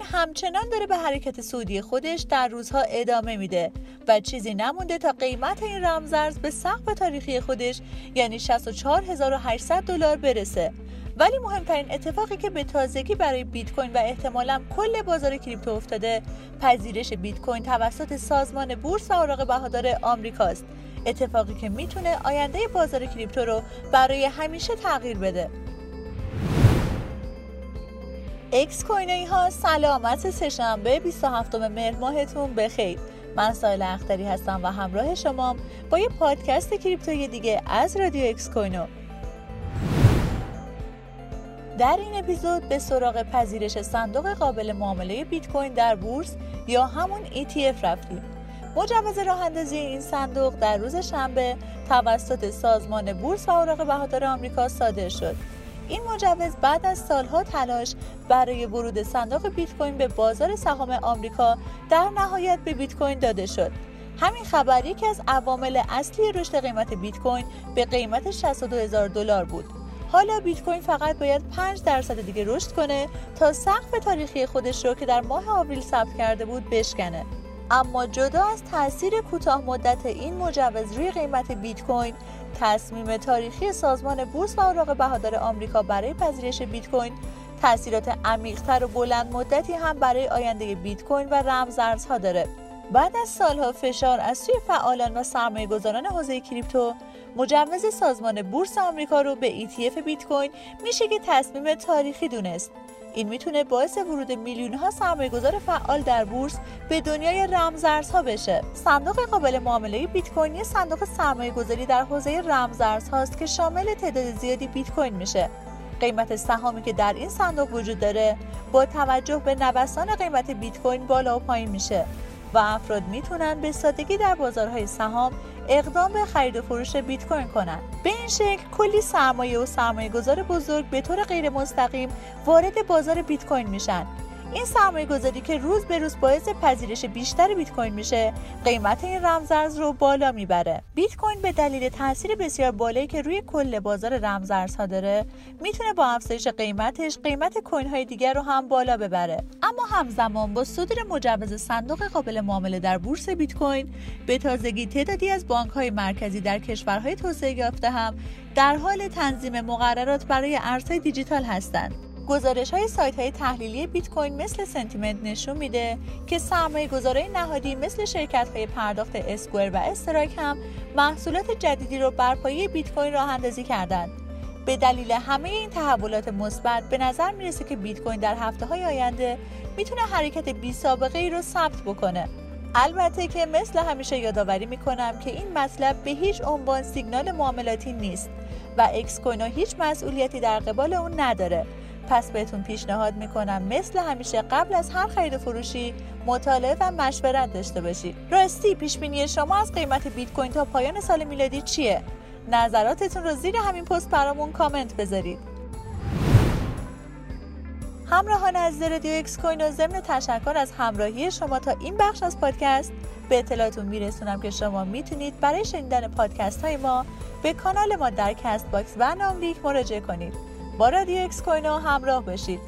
همچنان داره به حرکت سودی خودش در روزها ادامه میده و چیزی نمونده تا قیمت این رمزارز به سقف تاریخی خودش یعنی 64800 دلار برسه. ولی مهمترین اتفاقی که به تازگی برای بیت کوین و احتمالا کل بازار کریپتو افتاده پذیرش بیت کوین توسط سازمان بورس و اوراق بهادار آمریکاست اتفاقی که می‌تونه آینده بازار کریپتو رو برای همیشه تغییر بده. اکس کوینایی ها سلامت سه‌شنبه 27 مهر ماهتون بخیر من سایل اختری هستم و همراه شمام با یه پادکست کریپتوی دیگه از رادیو اکس کوینو در این اپیزود به سراغ پذیرش صندوق قابل معامله بیت کوین در بورس یا همون ETF رفتیم. مجوز راه اندازی این صندوق در روز شنبه توسط سازمان بورس و اوراق بهادار آمریکا صادر شد. این مجوز بعد از سالها تلاش برای ورود صندوق بیت کوین به بازار سهام آمریکا در نهایت به بیت کوین داده شد. همین خبر یکی از عوامل اصلی رشد قیمت بیت کوین به قیمت 62 هزار دلار بود. حالا بیت کوین فقط باید 5 درصد دیگه رشد کنه تا سقف تاریخی خودش رو که در ماه آوریل ثبت کرده بود بشکنه. اما جدا از تاثیر کوتاه مدت این مجوز روی قیمت بیت کوین تصمیم تاریخی سازمان بورس و اوراق بهادار آمریکا برای پذیرش بیت کوین تاثیرات عمیقتر و بلند مدتی هم برای آینده بیت کوین و رمزارزها داره. بعد از سالها فشار از سوی فعالان و سرمایه گذاران حوزه کریپتو مجوز سازمان بورس آمریکا رو به ETF بیت کوین میشه که تصمیم تاریخی دونست. این می‌تونه باعث ورود میلیون ها سرمایه گذار فعال در بورس به دنیای رمزارزها بشه. صندوق قابل معامله بیت کوین صندوق سرمایه گذاری در حوزه رمزارزهاست که شامل تعداد زیادی بیت کوین میشه. قیمت سهامی که در این صندوق وجود داره با توجه به نوسان قیمت بیت کوین بالا و پایین میشه و افراد می‌تونن به سادگی در بازارهای سهام اقدام به خرید و فروش بیت کوین کنند به این شکل کلی سرمایه و سرمایه گذار بزرگ به طور غیر مستقیم وارد بازار بیت کوین میشن. این سرمایه گذاری که روز به روز باعث پذیرش بیشتر بیت کوین میشه قیمت این رمزارز رو بالا می‌بره. بیت کوین به دلیل تاثیر بسیار بالایی که روی کل بازار رمزارزها داره می‌تونه با افزایش قیمتش قیمت کوین های دیگر رو هم بالا ببره. اما همزمان با صدور مجوز صندوق قابل معامله در بورس بیت کوین به تازگی تعدادی از بانک های مرکزی در کشورهای توسعه یافته هم در حال تنظیم مقررات برای ارزهای دیجیتال هستند. گزارش های سایت های تحلیلی بیت کوین مثل سنتیمنت نشون میده که سرمایه گذارای نهادی مثل شرکت های پرداخت اسکوئر و استرایک هم محصولات جدیدی رو بر پایه بیت کوین راه اندازی کردند. به دلیل همه این تحولات مثبت به نظر می‌رسه که بیت کوین در هفته های آینده می‌تونه حرکت بی سابقه ای رو ثبت بکنه. البته که مثل همیشه یادآوری می‌کنم که این مطلب به هیچ عنوان سیگنال معاملاتی نیست و اکس کوین هیچ مسئولیتی در قبال اون نداره پس بهتون پیشنهاد می‌کنم مثل همیشه قبل از هر خرید و فروشی مطالعه و مشورت داشته باشید. راستی پیش بینی شما از قیمت بیت کوین تا پایان سال میلادی چیه؟ نظراتتون رو زیر همین پست برامون کامنت بذارید. همراهان عزیز رادیو اکس کوین و ضمن تشکر از همراهی شما تا این بخش از پادکست. به اطلاعتون میرسونم که شما می‌تونید برای شنیدن پادکست های ما به کانال ما در Castbox و ناملیک مراجعه کنید. با رادیو اکس کوینو همراه باشید.